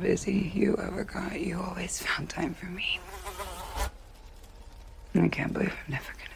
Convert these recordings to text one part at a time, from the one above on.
Busy you ever got, you always found time for me. I can't believe I'm never gonna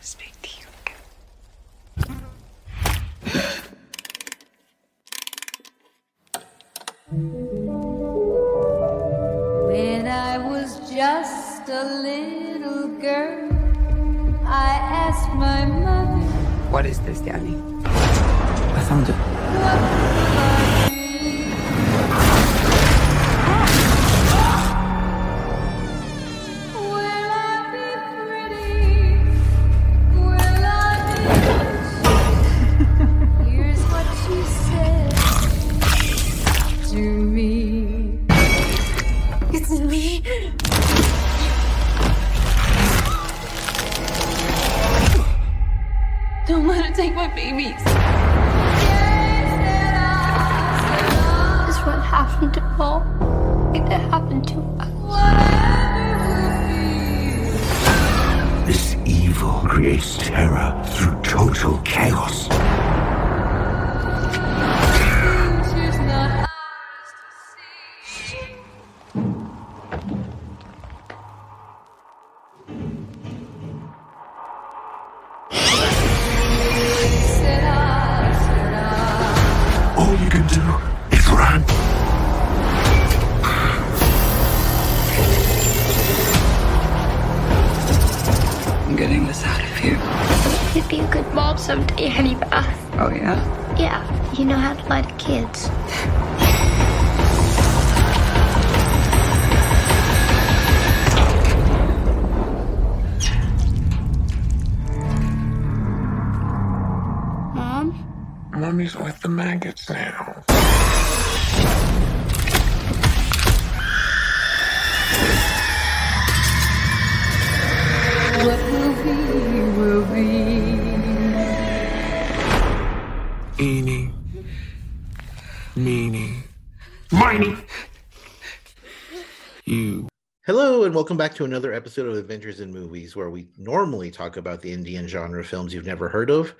and welcome back to another episode of Adventures in Movies, where we normally talk about the Indian genre films you've never heard of,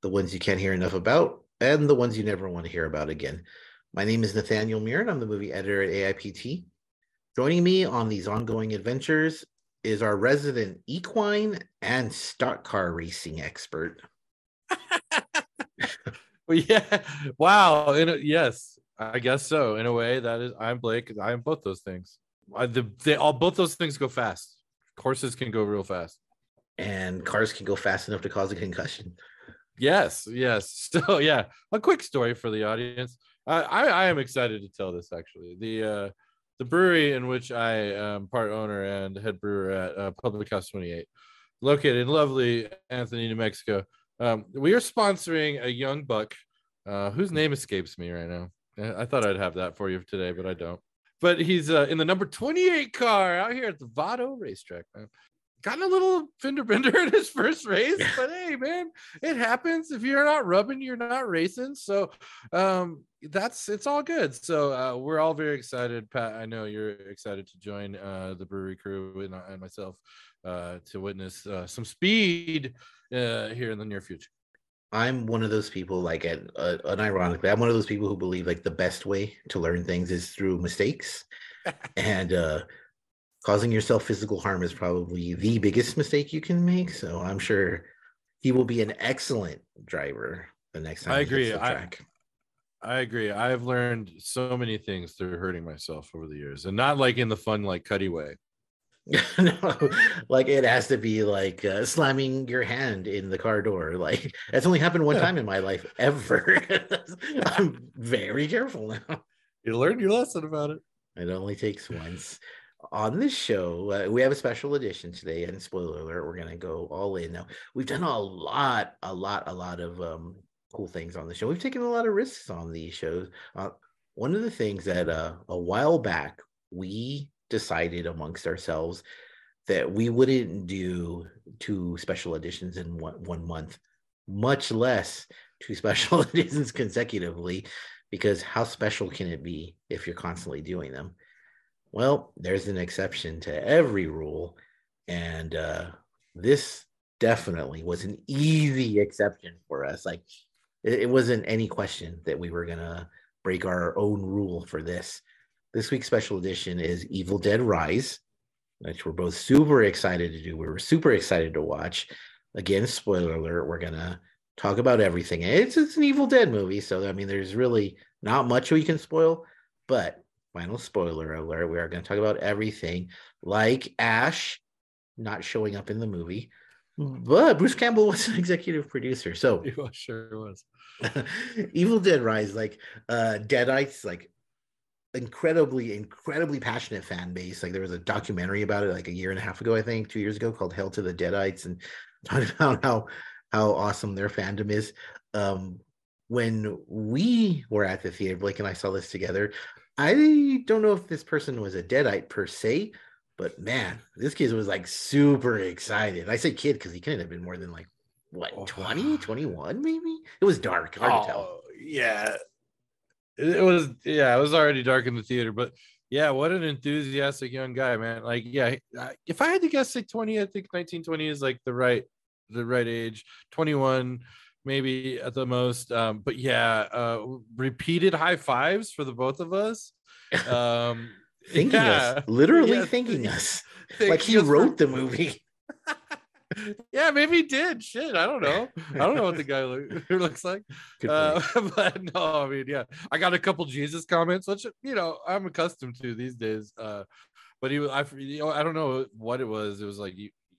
the ones you can't hear enough about, and the ones you never want to hear about again. My name is Nathaniel Mirren. I'm the movie editor at AIPT. Joining me on these ongoing adventures is our resident equine and stock car racing expert. Well, yeah. Wow. A, yes, I guess so. In a way, that is. I'm Blake. I am both those things. I, the, they all both those things go fast. Horses can go real fast. And cars can go fast enough to cause a concussion. Yes. Yes. So yeah, a quick story for the audience. I I, I am excited to tell this actually. The uh, the brewery in which I am part owner and head brewer at uh, Public House 28, located in lovely Anthony, New Mexico. Um, we are sponsoring a young buck uh, whose name escapes me right now. Uh, I thought I'd have that for you today, but I don't. But he's uh, in the number 28 car out here at the Vado racetrack, man. Gotten a little fender bender in his first race, but hey, man, it happens. If you're not rubbing, you're not racing. So um, that's it's all good. So uh, we're all very excited. Pat, I know you're excited to join uh, the brewery crew and, and myself uh, to witness uh, some speed uh, here in the near future. I'm one of those people, like, and uh, unironically, I'm one of those people who believe like the best way to learn things is through mistakes, and uh, causing yourself physical harm is probably the biggest mistake you can make. So I'm sure he will be an excellent driver the next time. I agree. I- I agree. I've learned so many things through hurting myself over the years, and not like in the fun, like cutty way. no, like it has to be like uh, slamming your hand in the car door. Like that's only happened one time in my life ever. I'm very careful now. You learned your lesson about it. It only takes once. On this show, uh, we have a special edition today, and spoiler alert, we're gonna go all in. Now, we've done a lot, a lot, a lot of um, cool things on the show. We've taken a lot of risks on these shows. Uh, one of the things that uh, a while back we decided amongst ourselves that we wouldn't do two special editions in one, one month, much less two special editions consecutively, because how special can it be if you're constantly doing them? Well, there's an exception to every rule, and uh, this definitely was an easy exception for us. Like it, it wasn't any question that we were gonna break our own rule for this. This week's special edition is Evil Dead Rise, which we're both super excited to do. We were super excited to watch. Again, spoiler alert, we're gonna talk about everything. It's it's an Evil Dead movie, so I mean, there's really not much we can spoil, but final spoiler alert, we are gonna talk about everything, like Ash not showing up in the movie. But Bruce Campbell was an executive producer, so was- sure was. Evil Dead Rise, like uh Deadites, like incredibly, incredibly passionate fan base. Like there was a documentary about it like a year and a half ago, I think, two years ago, called Hail to the Deadites, and talking about how how awesome their fandom is. Um when we were at the theater, Blake and I saw this together. I don't know if this person was a deadite per se, but man, this kid was like super excited. I say kid because he couldn't have been more than like what Oh. 20, 21 maybe. It was dark, hard to tell. Oh, yeah. It, was yeah, it was already dark in the theater, but yeah, what an enthusiastic young guy, man. Like, yeah, if I had to guess like 20, I think 19, 20 is like the right the right age. 21 maybe at the most. Um, but yeah, uh repeated high fives for the both of us. Um Thinking yeah. us, literally Yeah, thinking us, thinking like he us for- wrote the movie. yeah, maybe he did. Shit, I don't know. I don't know what the guy look, looks like. Uh, but no, I mean, yeah, I got a couple Jesus comments, which you know I'm accustomed to these days. Uh, but he, was- I, you know, I don't know what it was. It was like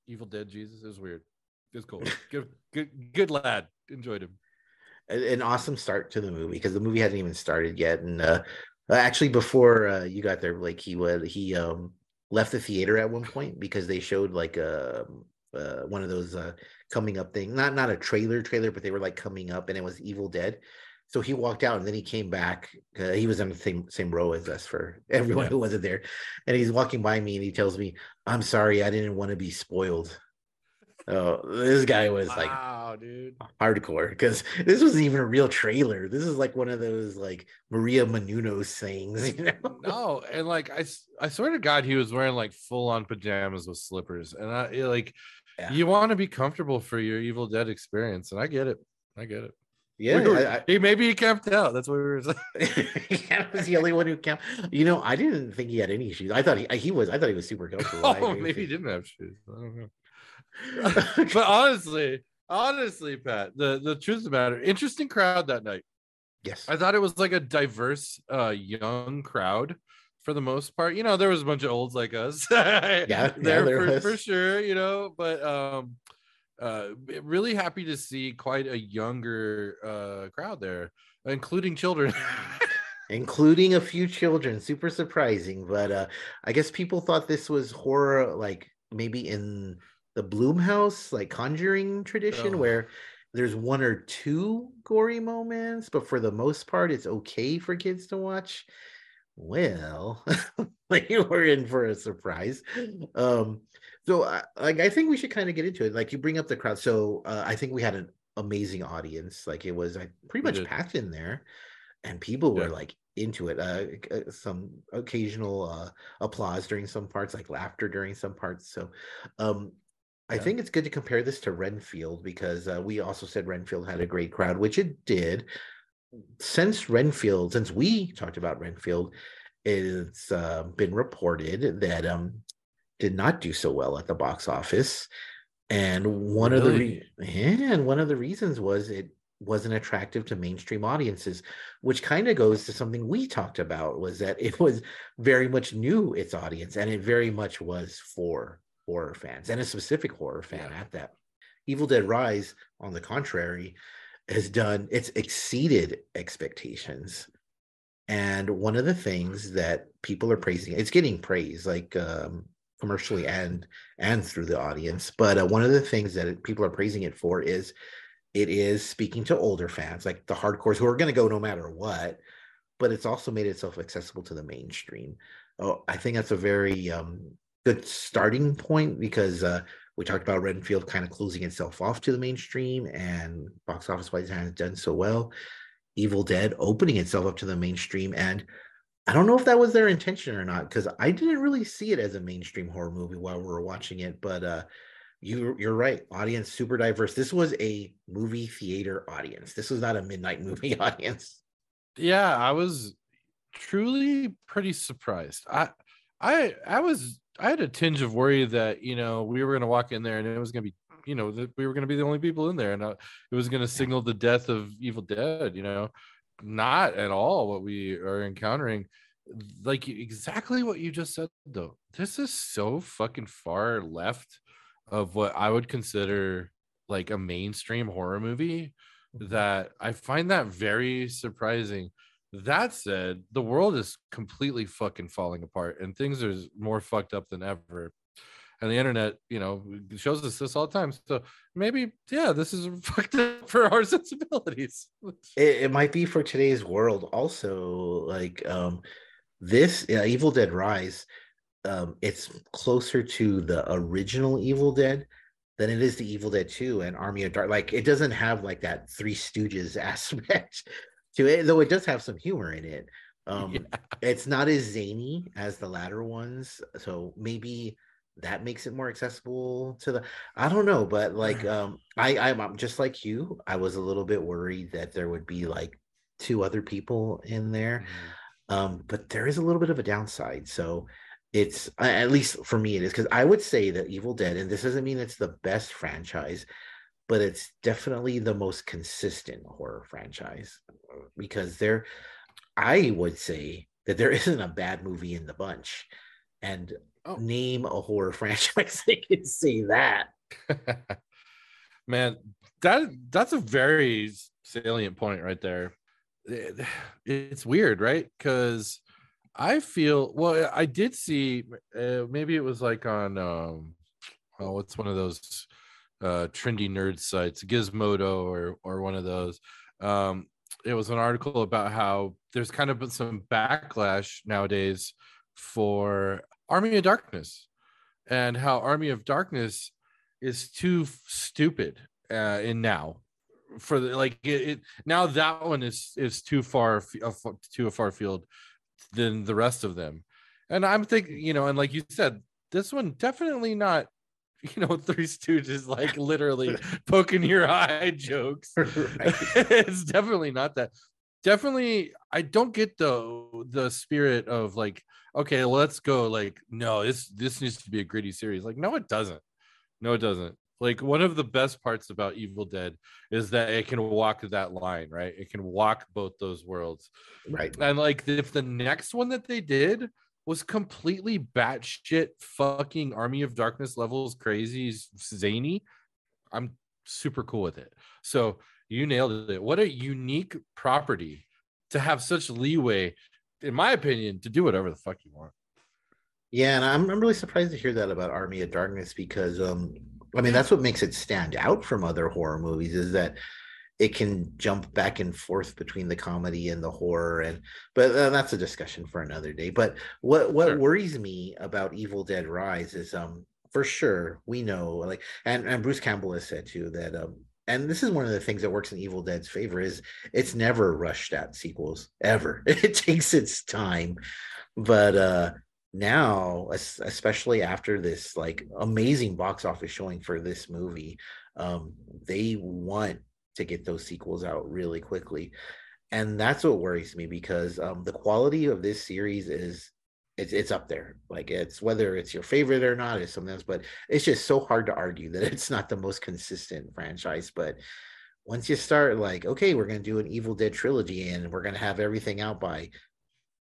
Evil Dead Jesus. It was weird. It was cool. Good, good, good lad. Enjoyed him. An- an awesome start to the movie because the movie hadn't even started yet and uh actually before uh you got there like he was he um left the theater at one point because they showed like a uh, one of those uh coming up thing not not a trailer trailer but they were like coming up and it was evil dead so he walked out and then he came back uh, he was in the same same row as us for everyone Yeah. who wasn't there and he's walking by me and he tells me i'm sorry i didn't want to be spoiled oh this guy was like wow, dude. hardcore because this wasn't even a real trailer. This is like one of those like Maria Menounos things, you know? No, and like I, I swear to God, he was wearing like full on pajamas with slippers, and I like, Yeah. you want to be comfortable for your Evil Dead experience, and I get it. I get it. Yeah, We were- I, he maybe he camped out. That's what we were saying. I, I was the only one who count. You know, I didn't think he had any shoes. I thought he he was. I thought he was super comfortable. Oh, maybe he didn't have shoes. I don't know. but honestly, honestly, Pat, the the truth of the matter, interesting crowd that night. yes, I thought it was like a diverse, uh, young crowd for the most part. You know, there was a bunch of olds like us. yeah, yeah, there, there for, for sure. You know, but um, uh, really happy to see quite a younger uh crowd there, including children. including a few children. Super surprising, but uh I guess people thought this was horror, like maybe in the Blumhouse, like Conjuring tradition, Oh. where there's one or two gory moments, but for the most part, it's okay for kids to watch. Well, like we're in for a surprise. Um, so I, like I think we should kind of get into it. Like you bring up the crowd, so uh, I think we had an amazing audience. Like it was, I pretty much packed in there, and people were Yeah. like into it. Uh, uh, some occasional uh, applause during some parts, like laughter during some parts. So, um, I Yeah. think it's good to compare this to Renfield because uh, we also said Renfield had a great crowd, which it did. Since Renfield, since we talked about Renfield, it's uh, been reported that um did not do so well at the box office, and one of the re- yeah, and one of the reasons was it wasn't attractive to mainstream audiences, which kind of goes to something we talked about was that it was very much knew its audience, and it very much was for horror fans and a specific horror fan Yeah. at that. Evil Dead Rise, on the contrary, has done it's exceeded expectations. And one of the things that people are praising, it's getting praise like um, commercially and and through the audience. But uh, one of the things that people are praising it for is it is speaking to older fans, like the hardcores who are going to go no matter what. But it's also made itself accessible to the mainstream. Oh, I think that's a very um, good starting point because uh, we talked about Renfield kind of closing itself off to the mainstream, and box office wise has done so well. Evil Dead opening itself up to the mainstream, and I don't know if that was their intention or not because I didn't really see it as a mainstream horror movie while we were watching it. But uh, you you're right, audience super diverse. This was a movie theater audience. This was not a midnight movie audience. yeah, I was truly pretty surprised. I I I was I had a tinge of worry that you know we were gonna walk in there and it was gonna be you know that we were gonna be the only people in there and uh, it was gonna signal the death of Evil Dead. You know, not at all what we are encountering. Like exactly what you just said though. This is so fucking far left of what I would consider like a mainstream horror movie that I find that very surprising. That said, the world is completely fucking falling apart and things are more fucked up than ever. And the internet, you know, shows us this all the time. So maybe, yeah, this is fucked up for our sensibilities. it, it might be for today's world also like um this yeah, evil dead rise um it's closer to the original evil dead than it is the evil dead 2 and army of dark like it doesn't have like that three stooges aspect to it though it does have some humor in it. Um Yeah. it's not as zany as the latter ones so maybe that makes it more accessible to the i don't know but like um i i'm, I'm just like you i was a little bit worried that there would be like two other people in there. Um but there is a little bit of a downside so it's at least for me it is because i would say that evil dead and this doesn't mean it's the best franchise but it's definitely the most consistent horror franchise uh, because there i would say that there isn't a bad movie in the bunch and Oh. name a horror franchise that can say that Man, that that's a very salient point right there. It- it's weird, right? Because I feel well. I did see uh, maybe it was like on um, oh, what's one of those uh trendy nerd sites, Gizmodo or or one of those. Um, it was an article about how there's kind of been some backlash nowadays for Army of Darkness and how Army of Darkness is too stupid uh in now for the like it, it now that one is is too far too far field than the rest of them and i'm thinking you know and like you said this one definitely not you know three stooges like literally poking your eye jokes. It's definitely not that. Definitely i don't get the the spirit of like okay let's go like no this this needs to be a gritty series. Like no it doesn't. No it doesn't. Like one of the best parts about evil dead is that it can walk that line right? It can walk both those worlds. Right. And like if the next one that they did was completely batshit fucking army of darkness levels crazy zany. I'm super cool with it. So you nailed it. What a unique property to have such leeway in my opinion to do whatever the fuck you want. Yeah, and I'm I'm really surprised to hear that about Army of Darkness because um I mean that's what makes it stand out from other horror movies is that it can jump back and forth between the comedy and the horror and but uh, that's a discussion for another day. But what what Sure. worries me about Evil Dead Rise is um for sure we know like and and Bruce Campbell has said too that um and this is one of the things that works in Evil Dead's favor is it's never rushed at sequels ever. It takes its time. But uh now especially after this like amazing box office showing for this movie um they want to get those sequels out really quickly. And that's what worries me because um the quality of this series is it's it's up there. Like it's whether it's your favorite or not is something else but it's just so hard to argue that it's not the most consistent franchise. But once you start like okay we're going to do an evil dead trilogy and we're going to have everything out by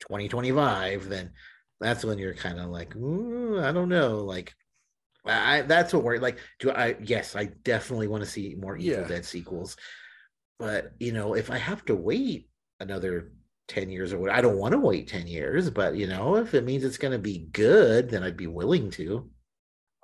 2025 then that's when you're kind of like i don't know. Like I that's what we're like. Do I? Yes, I definitely want to see more Evil Yeah. Dead sequels. But you know, if I have to wait another ten years or what, I don't want to wait ten years. But you know, if it means it's going to be good, then I'd be willing to.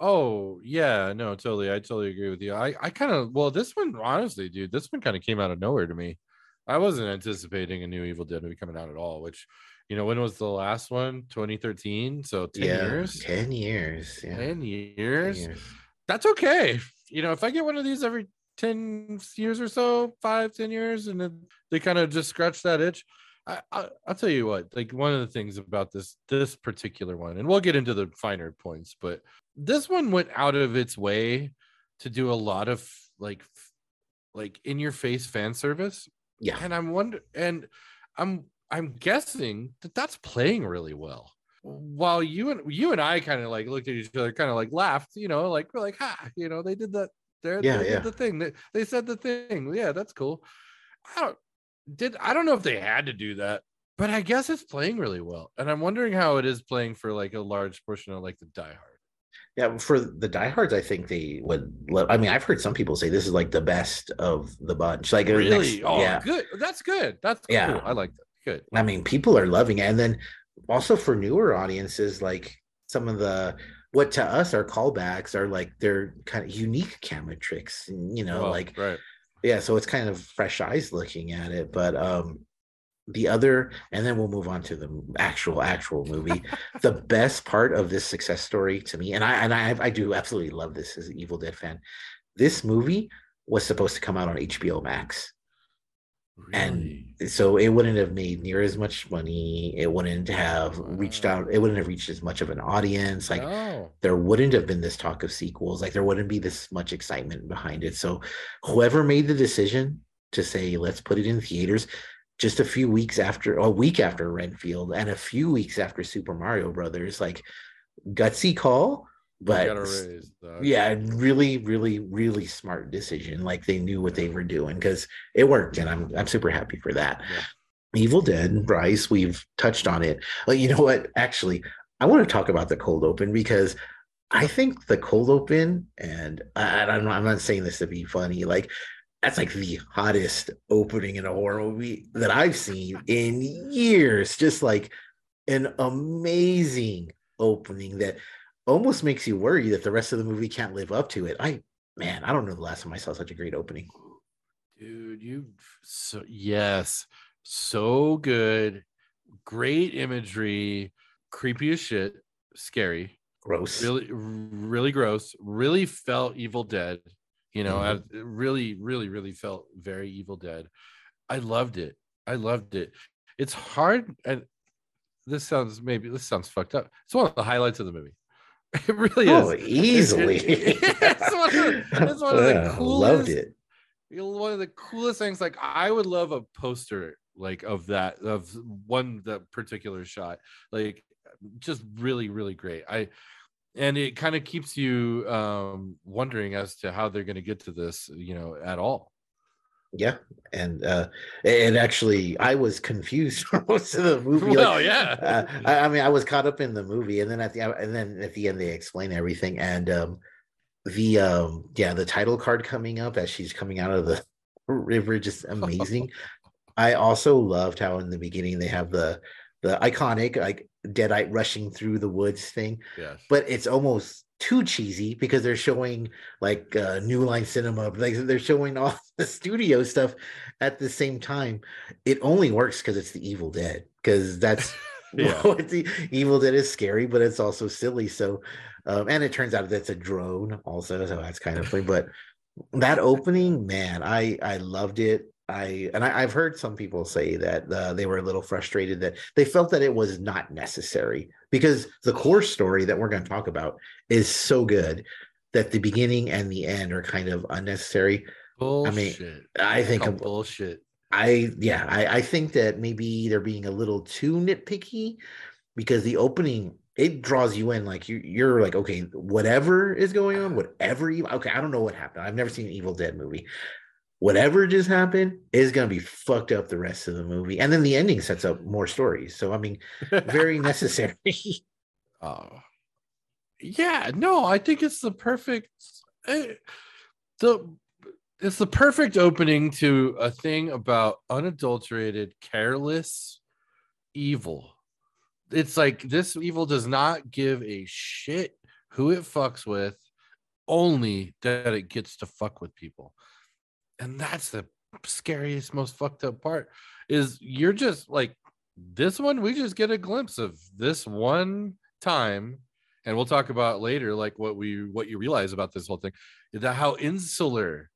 Oh yeah, no, totally. I totally agree with you. I, I kind of well, this one honestly, dude, this one kind of came out of nowhere to me. I wasn't anticipating a new Evil Dead movie coming out at all. Which, you know, when was the last one? 2013. So 10 yeah, years. ten years. Yeah, 10 10 years. years. That's okay. You know, if I get one of these every 10 years or so, five, 10 years, and then they kind of just scratch that itch. I, I I'll tell you what, like one of the things about this this particular one, and we'll get into the finer points, but this one went out of its way to do a lot of like like in your face fan service Yeah, and i'm wonder and i'm I'm guessing that that's playing really well. While you and you and I kind of like looked at each other, kind of like laughed, you know, like we're like, ha, you know, they did that. They're, Yeah, they yeah. did the thing. They, they said the thing. Yeah, that's cool. I don't did I don't know if they had to do that, but I guess it's playing really well. And I'm wondering how it is playing for like a large portion of like the Die Hard. Yeah, for the diehards, I think they would. Love, I mean, I've heard some people say this is like the best of the bunch. Like, Really? next- oh, yeah. good. That's good. That's cool. Yeah. I like that. Good. I mean, people are loving it, and then also for newer audiences, like some of the what to us are callbacks are like they're kind of unique camera tricks. You know, Oh, like right. yeah, so it's kind of fresh eyes looking at it. But um, the other, and then we'll move on to the actual actual movie. the best part of this success story to me, and I and I I do absolutely love this as an Evil Dead fan. This movie was supposed to come out on HBO Max, Really? and so it wouldn't have made near as much money. It wouldn't have reached out. It wouldn't have reached as much of an audience. Like no. there wouldn't have been this talk of sequels like there wouldn't be this much excitement behind it so whoever made the decision to say let's put it in theaters just a few weeks after a week after renfield and a few weeks after super mario brothers like gutsy call but raise, yeah really really really smart decision like they knew what they were doing because it worked and i'm i'm super happy for that Yeah. Evil Dead Rise, we've touched on it. Well, you know what? Actually, I want to talk about the cold open because I think the cold open, and I, I'm, not, I'm not saying this to be funny, like that's like the hottest opening in a horror movie that I've seen in years. Just like an amazing opening that almost makes you worry that the rest of the movie can't live up to it. I, man, I don't know the last time I saw such a great opening. dude you so yes. So good. Great imagery. Creepy as shit. Scary. Gross. really really gross. Really felt evil dead you know Mhm. I- really really really felt very evil dead. I loved it. I loved it. It's hard and this sounds maybe this sounds fucked up. It's one of the highlights of the movie it really Oh, is easily. it's one of, it's one of the Yeah, coolest Loved it. one of the coolest things like i would love a poster like of that of one that particular shot like just really really great i and it kind of keeps you um wondering as to how they're going to get to this you know at all Yeah, and uh, and actually, I was confused for most of the movie. well like, yeah uh, I, I mean, I was caught up in the movie, and then at the and then at the end they explain everything, and um, the um, yeah, the title card coming up as she's coming out of the river, just amazing. I also loved how in the beginning they have the the iconic like deadite rushing through the woods thing, yes but it's almost too cheesy because they're showing like uh, New Line Cinema, like they're showing all the studio stuff at the same time. It only works because it's the Evil Dead, because that's Yeah. what the Evil Dead is scary, but it's also silly. So, um, and it turns out that's a drone also, so that's kind of funny. But that opening, man, I I loved it. I and I, I've heard some people say that uh, they were a little frustrated that they felt that it was not necessary because the core story that we're going to talk about is so good that the beginning and the end are kind of unnecessary. bullshit I mean, I think of- bullshit. I yeah, I, I think that maybe they're being a little too nitpicky because the opening it draws you in like you you're like okay whatever is going on whatever you okay I don't know what happened. I've never seen an Evil Dead movie whatever just happened is gonna be fucked up the rest of the movie and then the ending sets up more stories so I mean very necessary Oh, yeah. No, I think it's the perfect. eh, the it's the perfect opening to a thing about unadulterated, careless evil. It's like this evil does not give a shit who it fucks with, only that it gets to fuck with people. And that's the scariest, most fucked up part is you're just like this one, we just get a glimpse of this one time and we'll talk about later like what we what you realize about this whole thing that how insular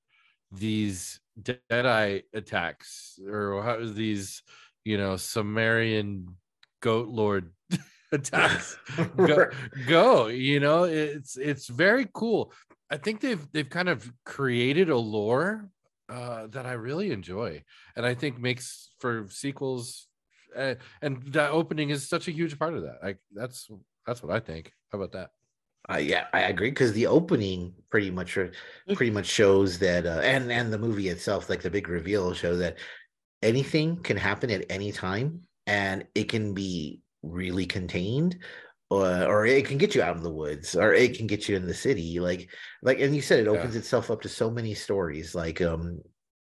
these deadite attacks or how these you know sumerian goat lord attacks go, go you know? It's it's very cool. I think they've they've kind of created a lore uh that i really enjoy and i think makes for sequels uh, and that opening is such a huge part of that. Like that's that's what I think. How about that? Uh, yeah, I agree because the opening pretty much uh, pretty much shows that, uh, and and the movie itself, like the big reveal, shows that anything can happen at any time, and it can be really contained, or or it can get you out of the woods, or it can get you in the city. Like like, and you said it Yeah. opens itself up to so many stories. Like um,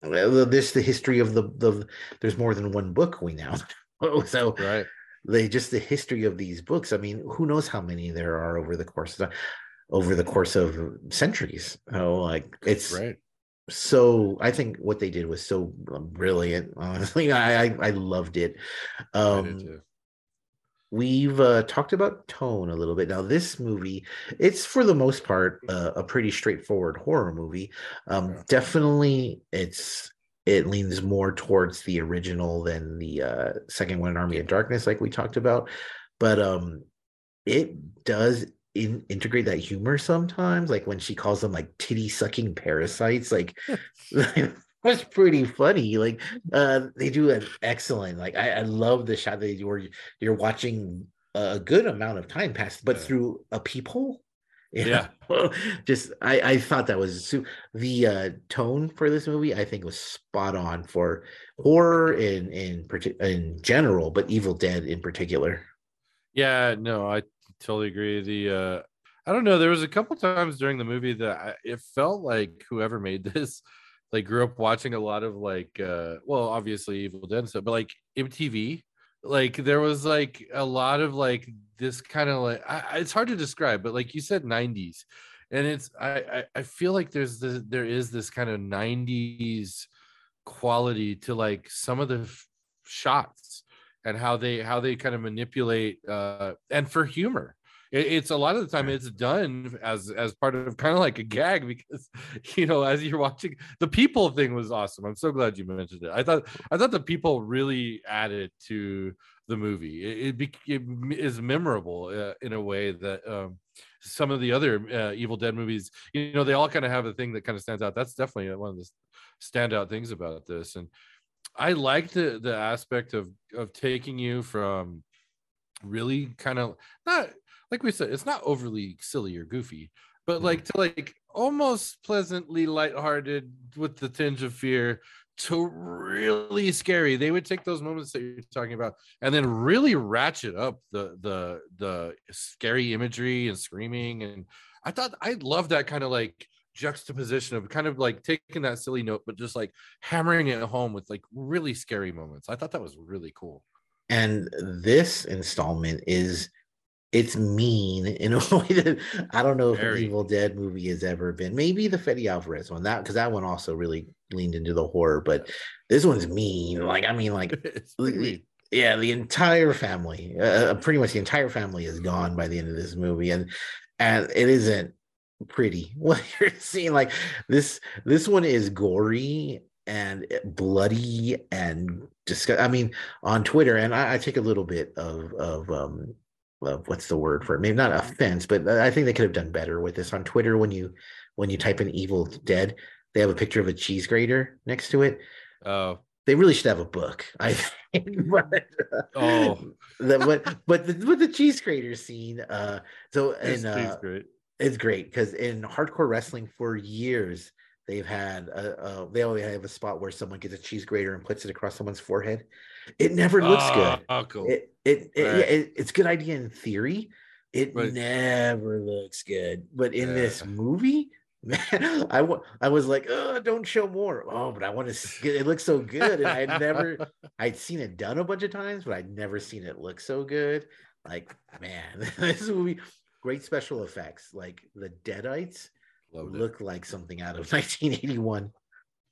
this the history of the the. There's more than one book we now. so Right. they just the history of these books i mean who knows how many there are over the course of over the course of centuries oh like it's Right. so i think what they did was so brilliant honestly i i, I loved it um. We've uh, talked about tone a little bit. Now this movie it's for the most part uh, a pretty straightforward horror movie. Um Yeah. definitely it's it leans more towards the original than the uh second one army of darkness like we talked about. But um it does in, integrate that humor sometimes like when she calls them like titty sucking parasites like that's pretty funny like uh they do an excellent like i, I love the shot that you were you're watching a good amount of time pass but Yeah. through a peephole you Yeah. just i i thought that was the uh tone for this movie i think was spot on for horror in in in general but evil dead in particular Yeah, no, I totally agree. The uh I don't know, there was a couple times during the movie that I, it felt like whoever made this like grew up watching a lot of like uh well, obviously Evil Dead stuff, but like MTV. Like there was like a lot of like this kind of like I, it's hard to describe, but like you said 90s. And it's I I, feel like there's the there is this kind of 90s quality to like some of the f- shots and how they how they kind of manipulate uh and for humor it, it's a lot of the time it's done as as part of kind of like a gag because you know as you're watching the people thing was awesome. I'm so glad you mentioned it. I thought i thought the people really added to the movie. It, it, bec- it is memorable uh, in a way that um some of the other uh, evil dead movies you know they all kind of have a thing that kind of stands out. That's definitely one of the standout things about this. And I like the the aspect of of taking you from really kind of not like we said, it's not overly silly or goofy, but like to like almost pleasantly lighthearted with the tinge of fear to really scary. They would take those moments that you're talking about and then really ratchet up the the the scary imagery and screaming. And I thought I love that kind of like juxtaposition of kind of like taking that silly note, but just like hammering it home with like really scary moments. I thought that was really cool. and this installment is it's mean in a way that I don't know if Very. an Evil Dead movie has ever been. Maybe the Fede Alvarez one, that because that one also really leaned into the horror, but this one's mean. Like I mean, like It's pretty the- mean. yeah, the entire family, uh, pretty much the entire family is gone by the end of this movie, and and it isn't pretty what you're seeing. Like this, this one is gory and bloody and disgust. I mean, on Twitter, and I, I take a little bit of of um of what's the word for it? Maybe not offense, but I think they could have done better with this on Twitter. When you when you type in "Evil Dead," they have a picture of a cheese grater next to it Oh, they really should have a book. I think, but Oh. the, but but the, with the cheese grater scene, uh, so and uh, it's great because in hardcore wrestling for years they've had a, uh they only have a spot where someone gets a cheese grater and puts it across someone's forehead. It never looks good. Oh, cool. It it, it, Right. yeah, it it's a good idea in theory. It never looks good. But in this movie, man, I I was like, oh, don't show more. Oh, but I want to. see It looks so good, and I never. I'd seen it done a bunch of times, but I'd never seen it look so good. Like, man, this movie, great special effects. Like the Deadites Loved it. look like something out of 1981.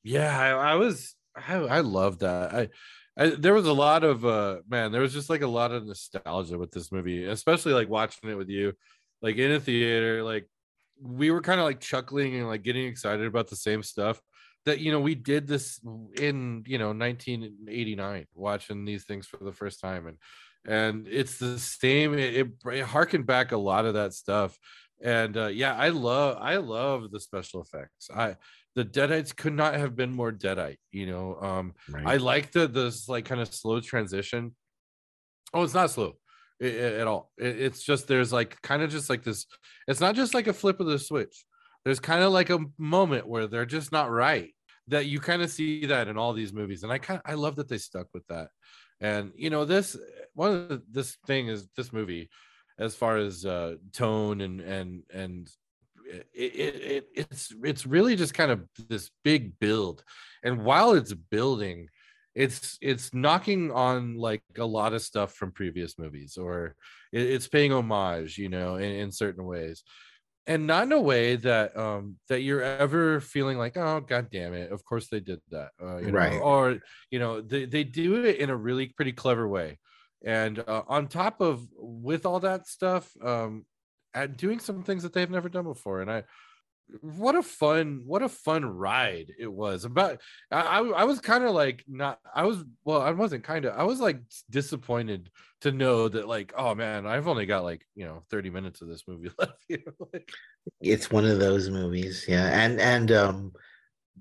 Yeah, I, I was I I love that. I, I there was a lot of uh man, there was just like a lot of nostalgia with this movie, especially like watching it with you, like in a theater, like we were kind of like chuckling and like getting excited about the same stuff that you know we did this in you know 1989 watching these things for the first time and and it's the same it, it, it harkened back a lot of that stuff and uh, yeah i love i love the special effects i the deadites could not have been more deadite you know um i like the this like kind of slow transition Oh, it's not slow i- i- at all. It- It's just there's like kind of just like this. It's not just like a flip of the switch. There's kind of like a moment where they're just not right. That you kind of see that in all these movies, and I kind of I love that they stuck with that. And you know this one of the, this thing is this movie, as far as uh, tone and and and it, it, it it's it's really just kind of this big build, and while it's building, it's it's knocking on like a lot of stuff from previous movies or it, it's paying homage you know in, in certain ways. And not in a way that um that you're ever feeling like oh god damn it of course they did that uh, you know, Right. or you know they, they do it in a really pretty clever way and uh, on top of with all that stuff um at doing some things that they've never done before. And i what a fun what a fun ride it was. About i i, was kind of like not i was well i wasn't kind of i was like disappointed to know that like oh man i've only got like you know 30 minutes of this movie left you know like, it's one of those movies yeah. And and um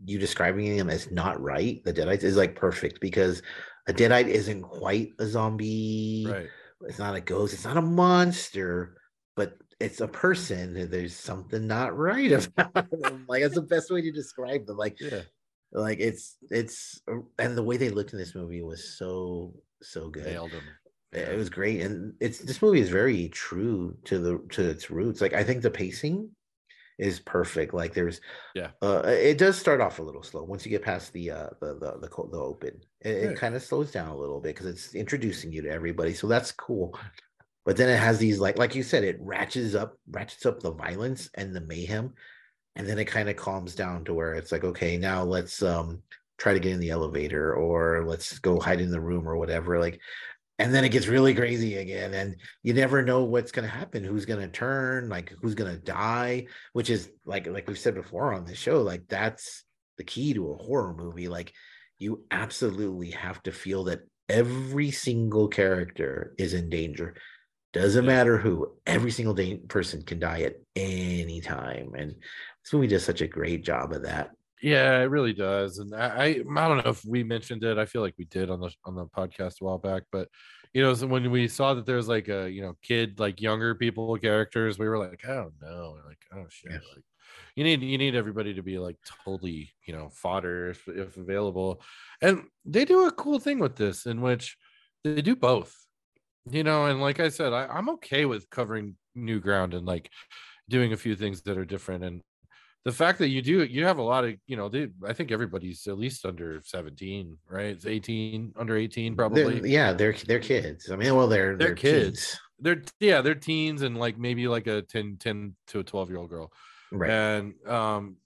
you describing him as not right the deadite is like perfect because a deadite isn't quite a zombie. Right. It's not a ghost. It's not a monster but it's a person there's something not right about them like that's the best way to describe them. Like yeah. like it's it's uh, and the way they looked in this movie was so so good. Nailed him it it was great and it's this movie is very true to the to its roots. Like i think the pacing is perfect like there's Yeah. uh it does start off a little slow once you get past the uh the the the, the open it, it kind of slows down a little bit because it's introducing you to everybody so that's cool but then it has these like like you said it ratchets up ratchets up the violence and the mayhem and then it kind of calms down to where it's like okay now let's um try to get in the elevator or let's go hide in the room or whatever like and then it gets really crazy again and you never know what's going to happen who's going to turn like who's going to die which is like like we've said before on the show like that's the key to a horror movie like you absolutely have to feel that every single character is in danger. Doesn't matter who every single day person can die at any time and this movie does such a great job of that Yeah, it really does. And I, I I don't know if we mentioned it. I feel like we did on the on the podcast a while back, but you know, so when we saw that there's like a you know kid like younger people characters, we were like, I don't know, like oh shit, Yeah. like you need you need everybody to be like totally you know fodder if, if available, and they do a cool thing with this in which they do both, you know, and like I said, I, I'm okay with covering new ground and like doing a few things that are different and the fact that you do you have a lot of you know they i think everybody's at least under 17 right it's 18 under 18 probably They're- yeah they're they're kids i mean well they're They're they're, kids. kids. they're yeah they're teens and like maybe like a 10 10 to a 12 year old girl right and um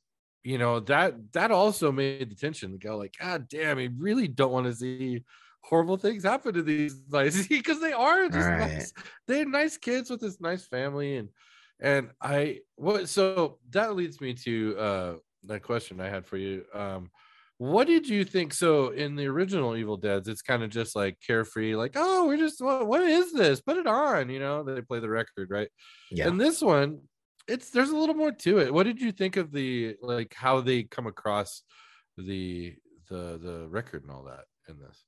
you know that that also made the tension to go like god damn i really don't want to see horrible things happen to these nice because they are just Right. nice they're nice kids with this nice family and and i what so that leads me to uh that question i had for you. Um what did you think so in the original evil deads it's kind of just like carefree like oh we're just what, what is this? Put it on you know they play the record right? Yeah. And this one it's there's a little more to it. What did you think of the like how they come across the the the record and all that in this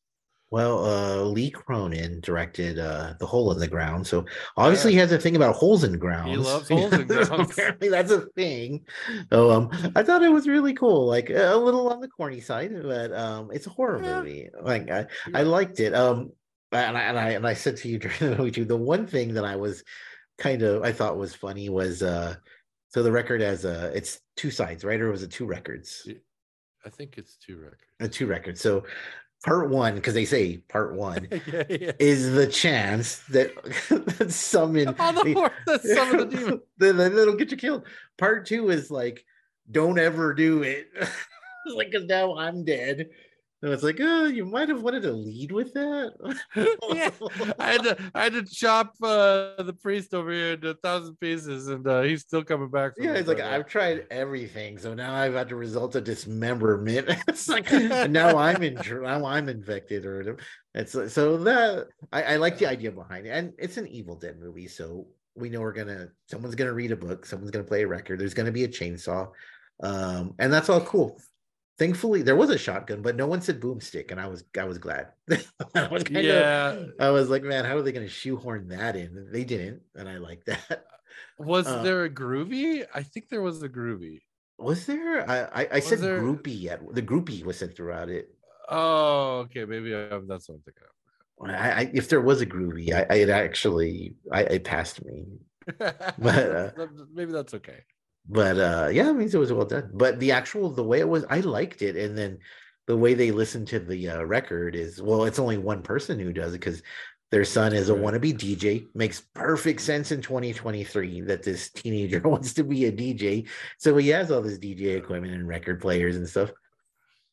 Well, uh, Lee Cronin directed uh, The Hole in the Ground. So obviously, he has a thing about holes in grounds. He loves holes in grounds. Apparently, that's a thing. So um, I thought it was really cool. Like a little on the corny side, but um, it's a horror Yeah. movie. Like I, I liked it. Um, and I, and I and I said to you during the movie too. The one thing that I was kind of I thought was funny was uh, so the record has uh, it's two sides, right? Or was it two records? i think it's two records Uh, two records. So part one, because they say part one yeah yeah is the chance that, that summon all the horror that some of the demons then then it'll get you killed. Part two is like, don't ever do it. like, cause now I'm dead. So it's like, oh, you might have wanted to lead with that. yeah, I had to I had to chop uh, the priest over here into a thousand pieces, and uh, he's still coming back. Yeah, he's like I've tried everything, so now I've had to result a dismemberment. it's like now I'm in now I'm infected or whatever. It's uh, so that I, I like the idea behind it, and it's an Evil Dead movie, so we know we're gonna someone's gonna read a book, someone's gonna play a record, there's gonna be a chainsaw, um, and that's all cool. Thankfully there was a shotgun, but no one said boomstick, and I was I was glad. I was kind yeah. I was like, man, how are they going to shoehorn that in? They didn't, and I like that. Was Uh, there a groovy? I think there was a groovy. Was there? I I, I said there- groupie at the groupie was said throughout it. Oh, okay. Maybe i that's what I'm thinking I, I if there was a groovy, I, I it actually I it passed me. of. uh, maybe that's okay. But uh yeah, it means it was well done. But the actual the way it was, I liked it, and then the way they listen to the uh, record is well, it's only one person who does it because their son is a wannabe DJ. Makes perfect sense in 2023 that this teenager wants to be a DJ. So he has all this DJ equipment and record players and stuff.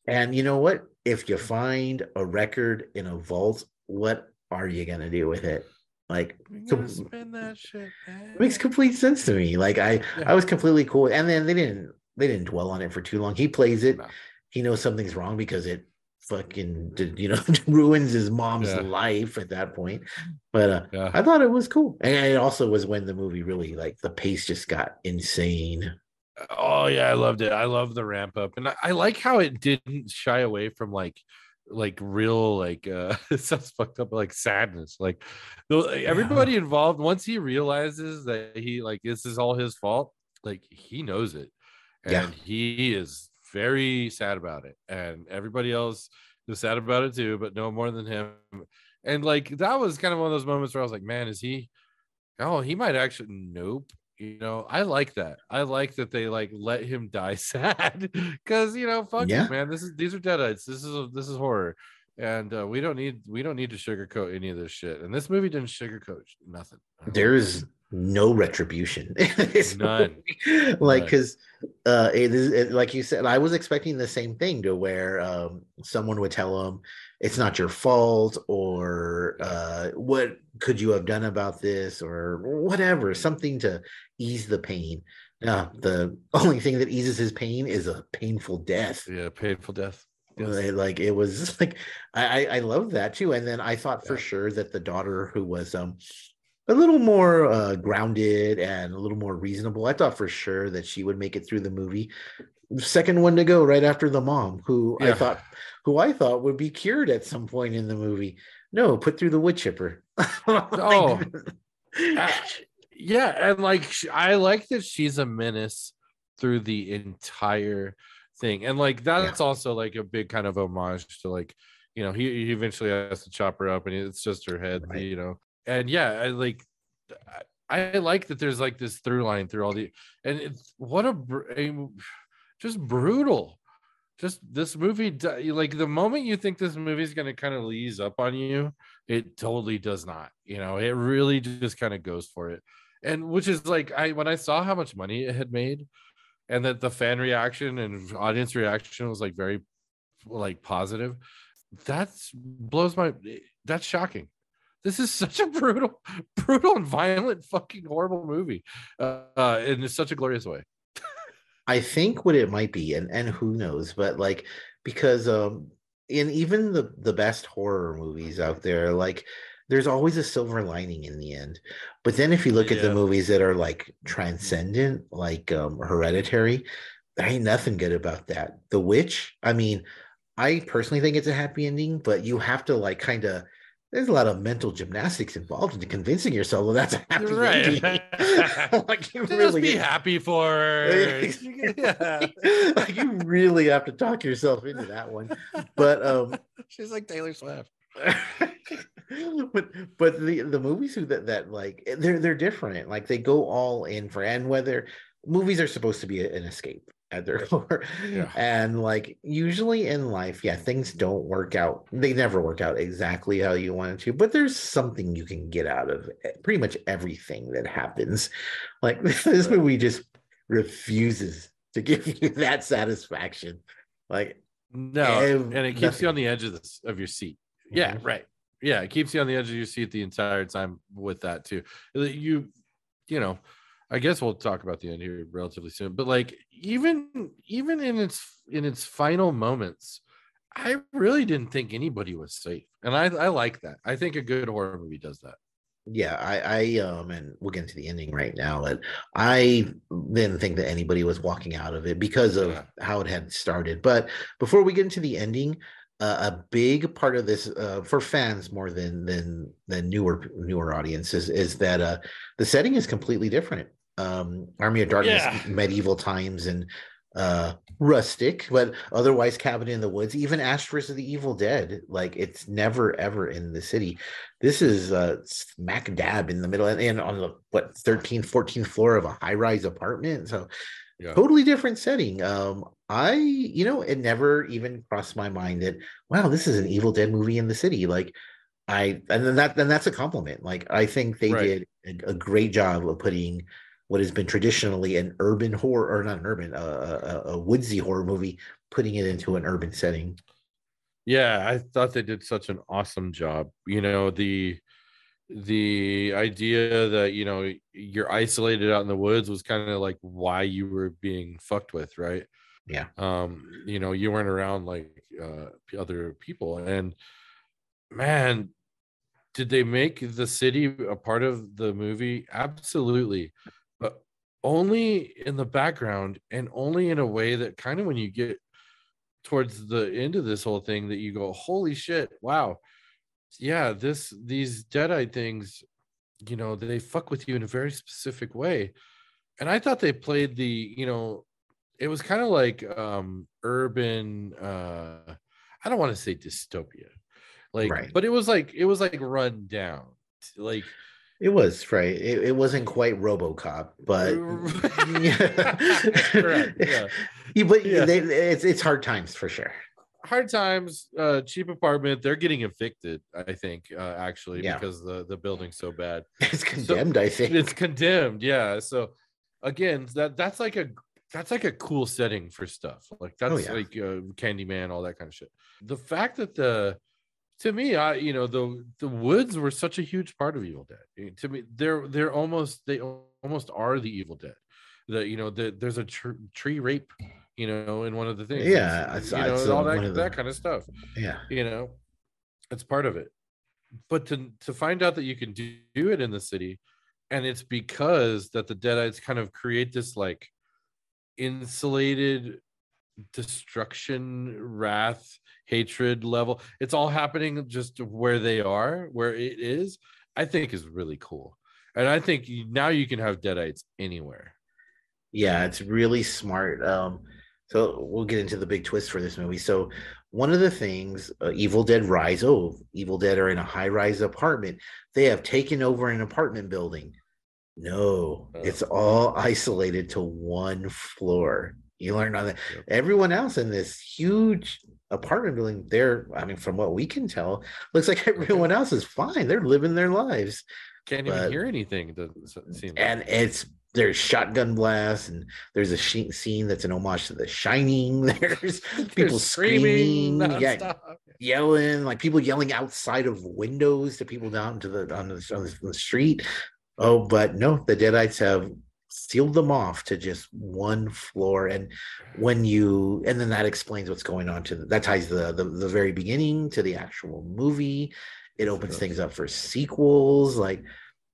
And you know what? If you find a record in a vault, what are you gonna do with it? Like that shit. makes complete sense to me. Like I, Yeah. I was completely cool. And then they didn't, they didn't dwell on it for too long. He plays it. No. He knows something's wrong because it fucking, did, you know, ruins his mom's Yeah. life at that point. But uh, Yeah. I thought it was cool. And it also was when the movie really like the pace just got insane. Oh yeah, I loved it. I love the ramp up, and I, I like how it didn't shy away from like, like real like uh sounds fucked up, like sadness. Like, though everybody involved once he realizes that he like this is all his fault, like he knows it, and Yeah. he is very sad about it, and everybody else is sad about it too, but no more than him. And like that was kind of one of those moments where I was like, man, is he? Oh, he might actually. Nope. You know, I like that. I like that they like let him die sad because you know, fuck Yeah. it, man. This is these are deadites. This is a, this is horror, and uh, we don't need we don't need to sugarcoat any of this shit. And this movie didn't sugarcoat nothing. There's no retribution. None. Like, because uh, it is it, like you said, I was expecting the same thing to where um, someone would tell him it's not your fault or uh, what could you have done about this or whatever, something to ease the pain. No, the only thing that eases his pain is a painful death. yeah, painful death. Yes. Like- it was like I I, I love that too. And then I thought for Yeah. sure that the daughter who was um a little more uh, grounded and a little more reasonable. I thought for sure that she would make it through the movie. Second one to go right after the mom, who I thought who I thought would be cured at some point in the movie. No, put through the wood chipper. Oh. Uh, yeah, and like I like that she's a menace through the entire thing, and like that's also like a big kind of homage to like you know he, he eventually has to chop her up, and it's just her head, Right. you know, and yeah, I like. I- like that there's like this through line through all the and it's what a, a just brutal just this movie like the moment you think this movie is going to kind of ease up on you it totally does not you know it really just kind of goes for it and which is like i when i saw how much money it had made and that the fan reaction and audience reaction was like very like positive that's blows my that's shocking this is such a brutal brutal and violent fucking horrible movie uh, uh in such a glorious way I think what it might be, and and who knows, but like because um in even the the best horror movies out there, like there's always a silver lining in the end. But then if you look at the movies that are like transcendent, like um Hereditary, there ain't nothing good about that. The Witch, I mean, I personally think it's a happy ending, but you have to like kind of there's a lot of mental gymnastics involved in convincing yourself well that's a happy Right. like you Just really be happy for her. yeah. like you really have to talk yourself into that one but um She's like Taylor Swift. but but the the movies who that that like they're they're different like they go all in for and whether movies are supposed to be an escape at their core Yeah. and like usually in life yeah things don't work out they never work out exactly how you want it to but there's something you can get out of e- pretty much everything that happens like this movie just refuses to give you that satisfaction like No, Ev- and it keeps you on the edge of this of your seat. Yeah, Mhm. right. Yeah, it keeps you on the edge of your seat the entire time with that too. You, you know, I guess we'll talk about the end here relatively soon. But like even even in its in its final moments, I really didn't think anybody was safe, and I I like that. I think a good horror movie does that. yeah i i um and we'll get into the ending right now but i didn't think that anybody was walking out of it because of Yeah. how it had started but before we get into the ending uh, a big part of this uh, for fans more than than than newer newer audiences is that uh the setting is completely different um army of darkness Yeah. medieval times and uh rustic but otherwise cabin in the woods even ash versus the evil dead like it's never ever in the city this is uh smack dab in the middle and, and on the what 13th 14th floor of a high-rise apartment so Yeah. totally different setting um i you know it never even crossed my mind that wow this is an evil dead movie in the city like i and then that then that's a compliment like i think they Right. did a, a great job of putting what has been traditionally an urban horror or not an urban uh, a, a woodsy horror movie putting it into an urban setting Yeah, I thought they did such an awesome job. You know, the the idea that you know you're isolated out in the woods was kind of like why you were being fucked with, right? Yeah. Um, you know, you weren't around like uh other people and man, did they make the city a part of the movie? Absolutely. Only in the background and only in a way that kind of when you get towards the end of this whole thing that you go, holy shit, wow. Yeah, this these deadite things, you know, they fuck with you in a very specific way. And I thought they played the, you know, it was kind of like um urban uh I don't want to say dystopia. Like, Right. but it was like it was like run down. Like it was right it, it wasn't quite robocop but yeah. Yeah, but Yeah. they, it's it's hard times for sure hard times uh cheap apartment they're getting evicted i think uh actually Yeah. because the the building's so bad it's condemned i think it's condemned yeah so again that that's like a that's like a cool setting for stuff like that's Oh, yeah. like uh, candyman all that kind of shit the fact that the to me i you know the the woods were such a huge part of evil dead. Eh, to me they're they're almost they almost are the evil dead. That you know the, there's a tr- tree rape you know in one of the things. Yeah, It's- you know all that, the- that kind of stuff yeah. you know it's part of it. But to to find out that you can do, do it in the city and it's because that the deadites kind of create this like insulated destruction wrath hatred level it's all happening just where they are where it is i think is really cool and i think now you can have deadites anywhere Yeah, it's really smart. Um, so we'll get into the big twist for this movie. So one of the things, uh, Evil Dead Rise. Oh, Evil Dead are in a high-rise apartment. They have taken over an apartment building. No, Oh. it's all isolated to one floor. You learn on that. Yep. Everyone else in this huge apartment building, they're, I mean, from what we can tell, looks like everyone else is fine. They're living their lives. can't But- even hear anything it doesn't seem like. and it's there's shotgun blasts and there's a sh- scene that's an homage to the shining there's people screaming yeah, yelling like people yelling outside of windows to people down to the on the, on the, on the street oh but no the deadites have sealed them off to just one floor and when you and then that explains what's going on to the, that ties the, the the very beginning to the actual movie it opens Sure. things up for sequels like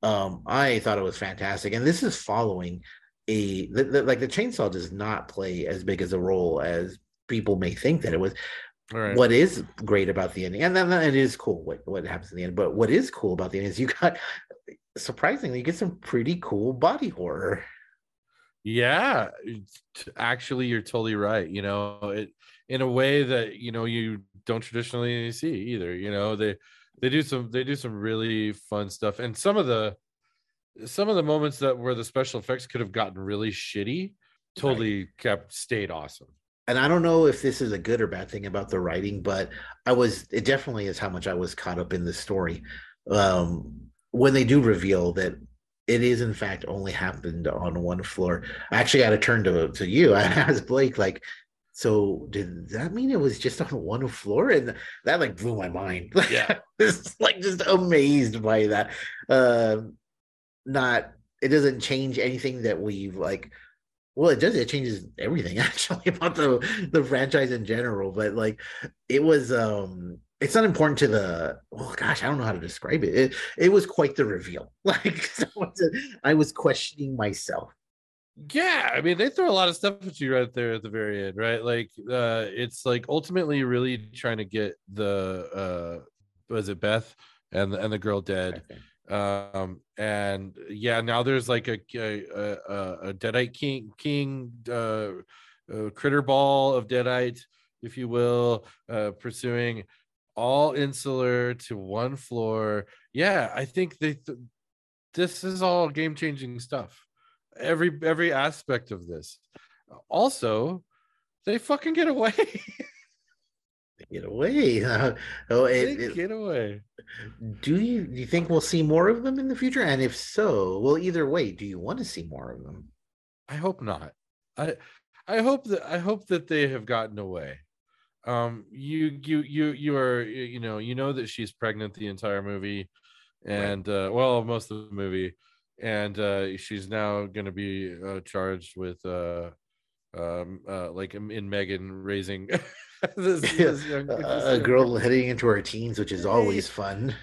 um i thought it was fantastic and this is following a the, the- like the chainsaw does not play as big as a role as people may think that it was right. what is great about the ending and then it is cool what, what happens in the end but what is cool about the end is you got surprisingly you get some pretty cool body horror Yeah, actually, you're totally right. You know, it in a way that you know you don't traditionally see either. You know, they they do some they do some really fun stuff, and some of the some of the moments that where the special effects could have gotten really shitty, totally kept stayed awesome. and I don't know if this is a good or bad thing about the writing, but I was it definitely is how much I was caught up in the story. Um when they do reveal that it is in fact only happened on one floor. I actually had to turn to to you. I asked Blake like so did that mean it was just on one floor? And that like blew my mind. Yeah. it's like just amazed by that. Um not it doesn't change anything that we've like well it does it changes everything actually about the the franchise in general but like it was um it's not important to the oh gosh i don't know how to describe it. It, it was quite the reveal. Like i was questioning myself. Yeah i mean they throw a lot of stuff at you right there at the very end right? Like uh it's like ultimately really trying to get the uh was it beth and the, and the girl dead? Um and yeah now there's like a a, a, a deadite king king uh, uh critter ball of deadite if you will uh pursuing all insular to one floor. Yeah i think they th- this is all game changing stuff. Every every aspect of this. Also they fucking get away. Get away. Uh, oh it- get away. Do you do you think we'll see more of them in the future? And if so well either way do you want to see more of them? I hope not. I I hope that I hope that they have gotten away. Um you you you you are you know you know that she's pregnant the entire movie and uh well most of the movie and uh she's now going to be uh, charged with uh um uh like in in Megan raising this, this young, a girl heading into her teens which is always fun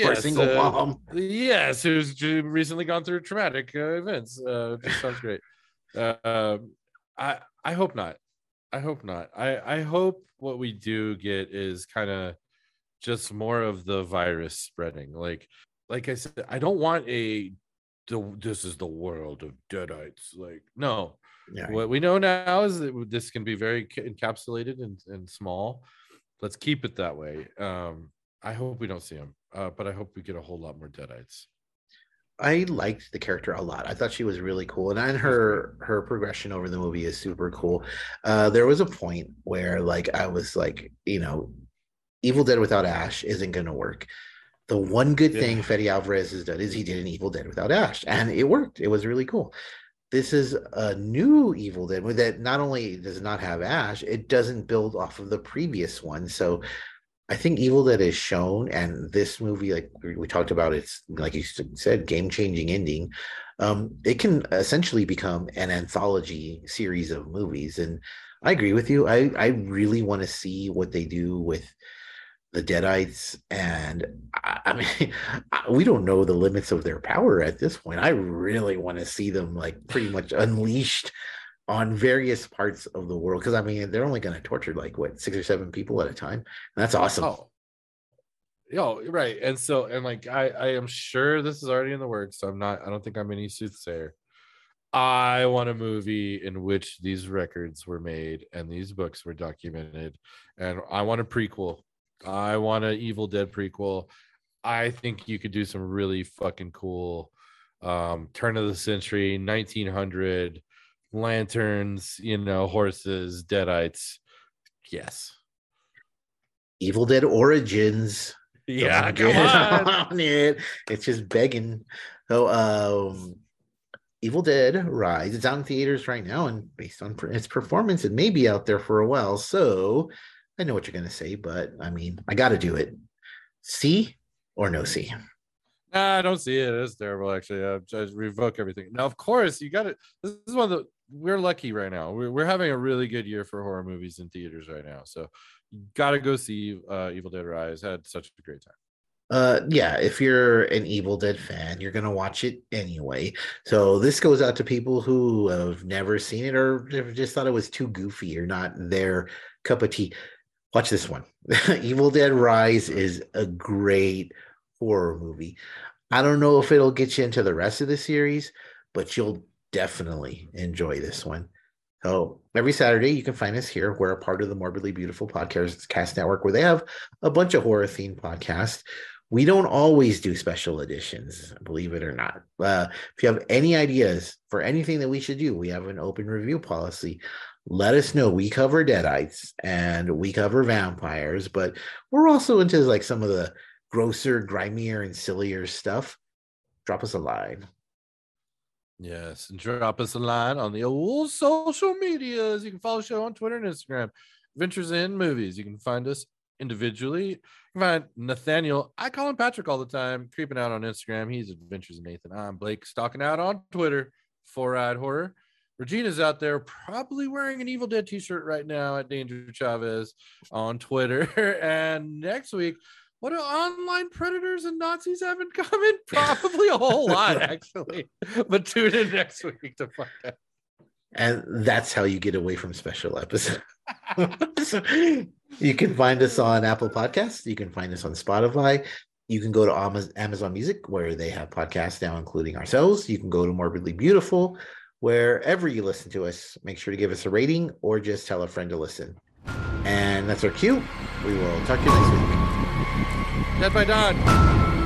for a Yes, single uh, mom Yes, who's recently gone through traumatic uh, events. Uh, sounds great. Uh, um, I I hope not. I hope not. I I hope what we do get is kind of just more of the virus spreading. Like like I said, I don't want a this is the world of deadites. Like no, yeah what we know now is that this can be very encapsulated and, and small. Let's keep it that way. Um, I hope we don't see them, uh, but I hope we get a whole lot more deadites. I liked the character a lot. I thought she was really cool, and, and her her progression over the movie is super cool. Uh, there was a point where, like, I was like, you know, Evil Dead without Ash isn't going to work. The one good Yeah. thing Fede Alvarez has done is he did an Evil Dead without Ash, and it worked. It was really cool. This is a new Evil Dead that not only does not have Ash, it doesn't build off of the previous one. So I think Evil Dead is shown, and this movie, like we, we talked about, it's like you said, game changing ending. Um, it can essentially become an anthology series of movies, and I agree with you. I I really want to see what they do with the Deadites, and I, I mean, we don't know the limits of their power at this point. I really want to see them like pretty much unleashed on various parts of the world because I mean they're only going to torture like what six or seven people at a time. And that's awesome. Oh, yo, right. And so, and like, I, I am sure this is already in the works. So I'm not. I don't think I'm any soothsayer. I want a movie in which these records were made and these books were documented, and I want a prequel. I want an Evil Dead prequel. I think you could do some really fucking cool um turn of the century 1900 lanterns you know horses deadites yes Evil Dead Origins. yeah come on. on it. It's just begging. So, um, Evil Dead Rise. It's out in theaters right now, and based on its performance, it may be out there for a while. So, I know what you're gonna say, but I mean, I got to do it. See or no see? Nah, I don't see it. It's terrible, actually. Just revoke everything. Now, of course, you got it. This is one of the. We're lucky right now. We're, we're having a really good year for horror movies in theaters right now. So, you got to go see uh, Evil Dead Rise. Had such a great time. Uh, yeah, if you're an Evil Dead fan, you're gonna watch it anyway. So this goes out to people who have never seen it or just thought it was too goofy or not their cup of tea. Watch this one. Evil Dead Rise is a great horror movie. I don't know if it'll get you into the rest of the series, but you'll definitely enjoy this one. So every Saturday you can find us here. We're a part of the Morbidly Beautiful Podcast Cast Network, where they have a bunch of horror themed podcasts. We don't always do special editions, believe it or not. Uh, if you have any ideas for anything that we should do, we have an open review policy. Let us know. We cover deadites and we cover vampires, but we're also into like some of the grosser, grimier, and sillier stuff. Drop us a line. Yes, and drop us a line on the old social medias. You can follow the show on Twitter and Instagram. Adventures in Movies. You can find us individually. You can find Nathaniel. I call him Patrick all the time. Creeping out on Instagram. He's Adventures in Nathan. I'm Blake. Stalking out on Twitter. Four Eyed Horror. Regina's out there probably wearing an Evil Dead t-shirt right now at Danger Chavez on Twitter. And next week, what do online predators and Nazis have in common? Probably a whole lot, actually. But tune in next week to find out. And that's how you get away from special episodes. So, you can find us on Apple Podcasts. You can find us on Spotify. You can go to Amazon Music, where they have podcasts now, including ourselves. You can go to Morbidly Beautiful, wherever you listen to us. Make sure to give us a rating or just tell a friend to listen. And that's our cue. We will talk to you next week. Dead by Dawn.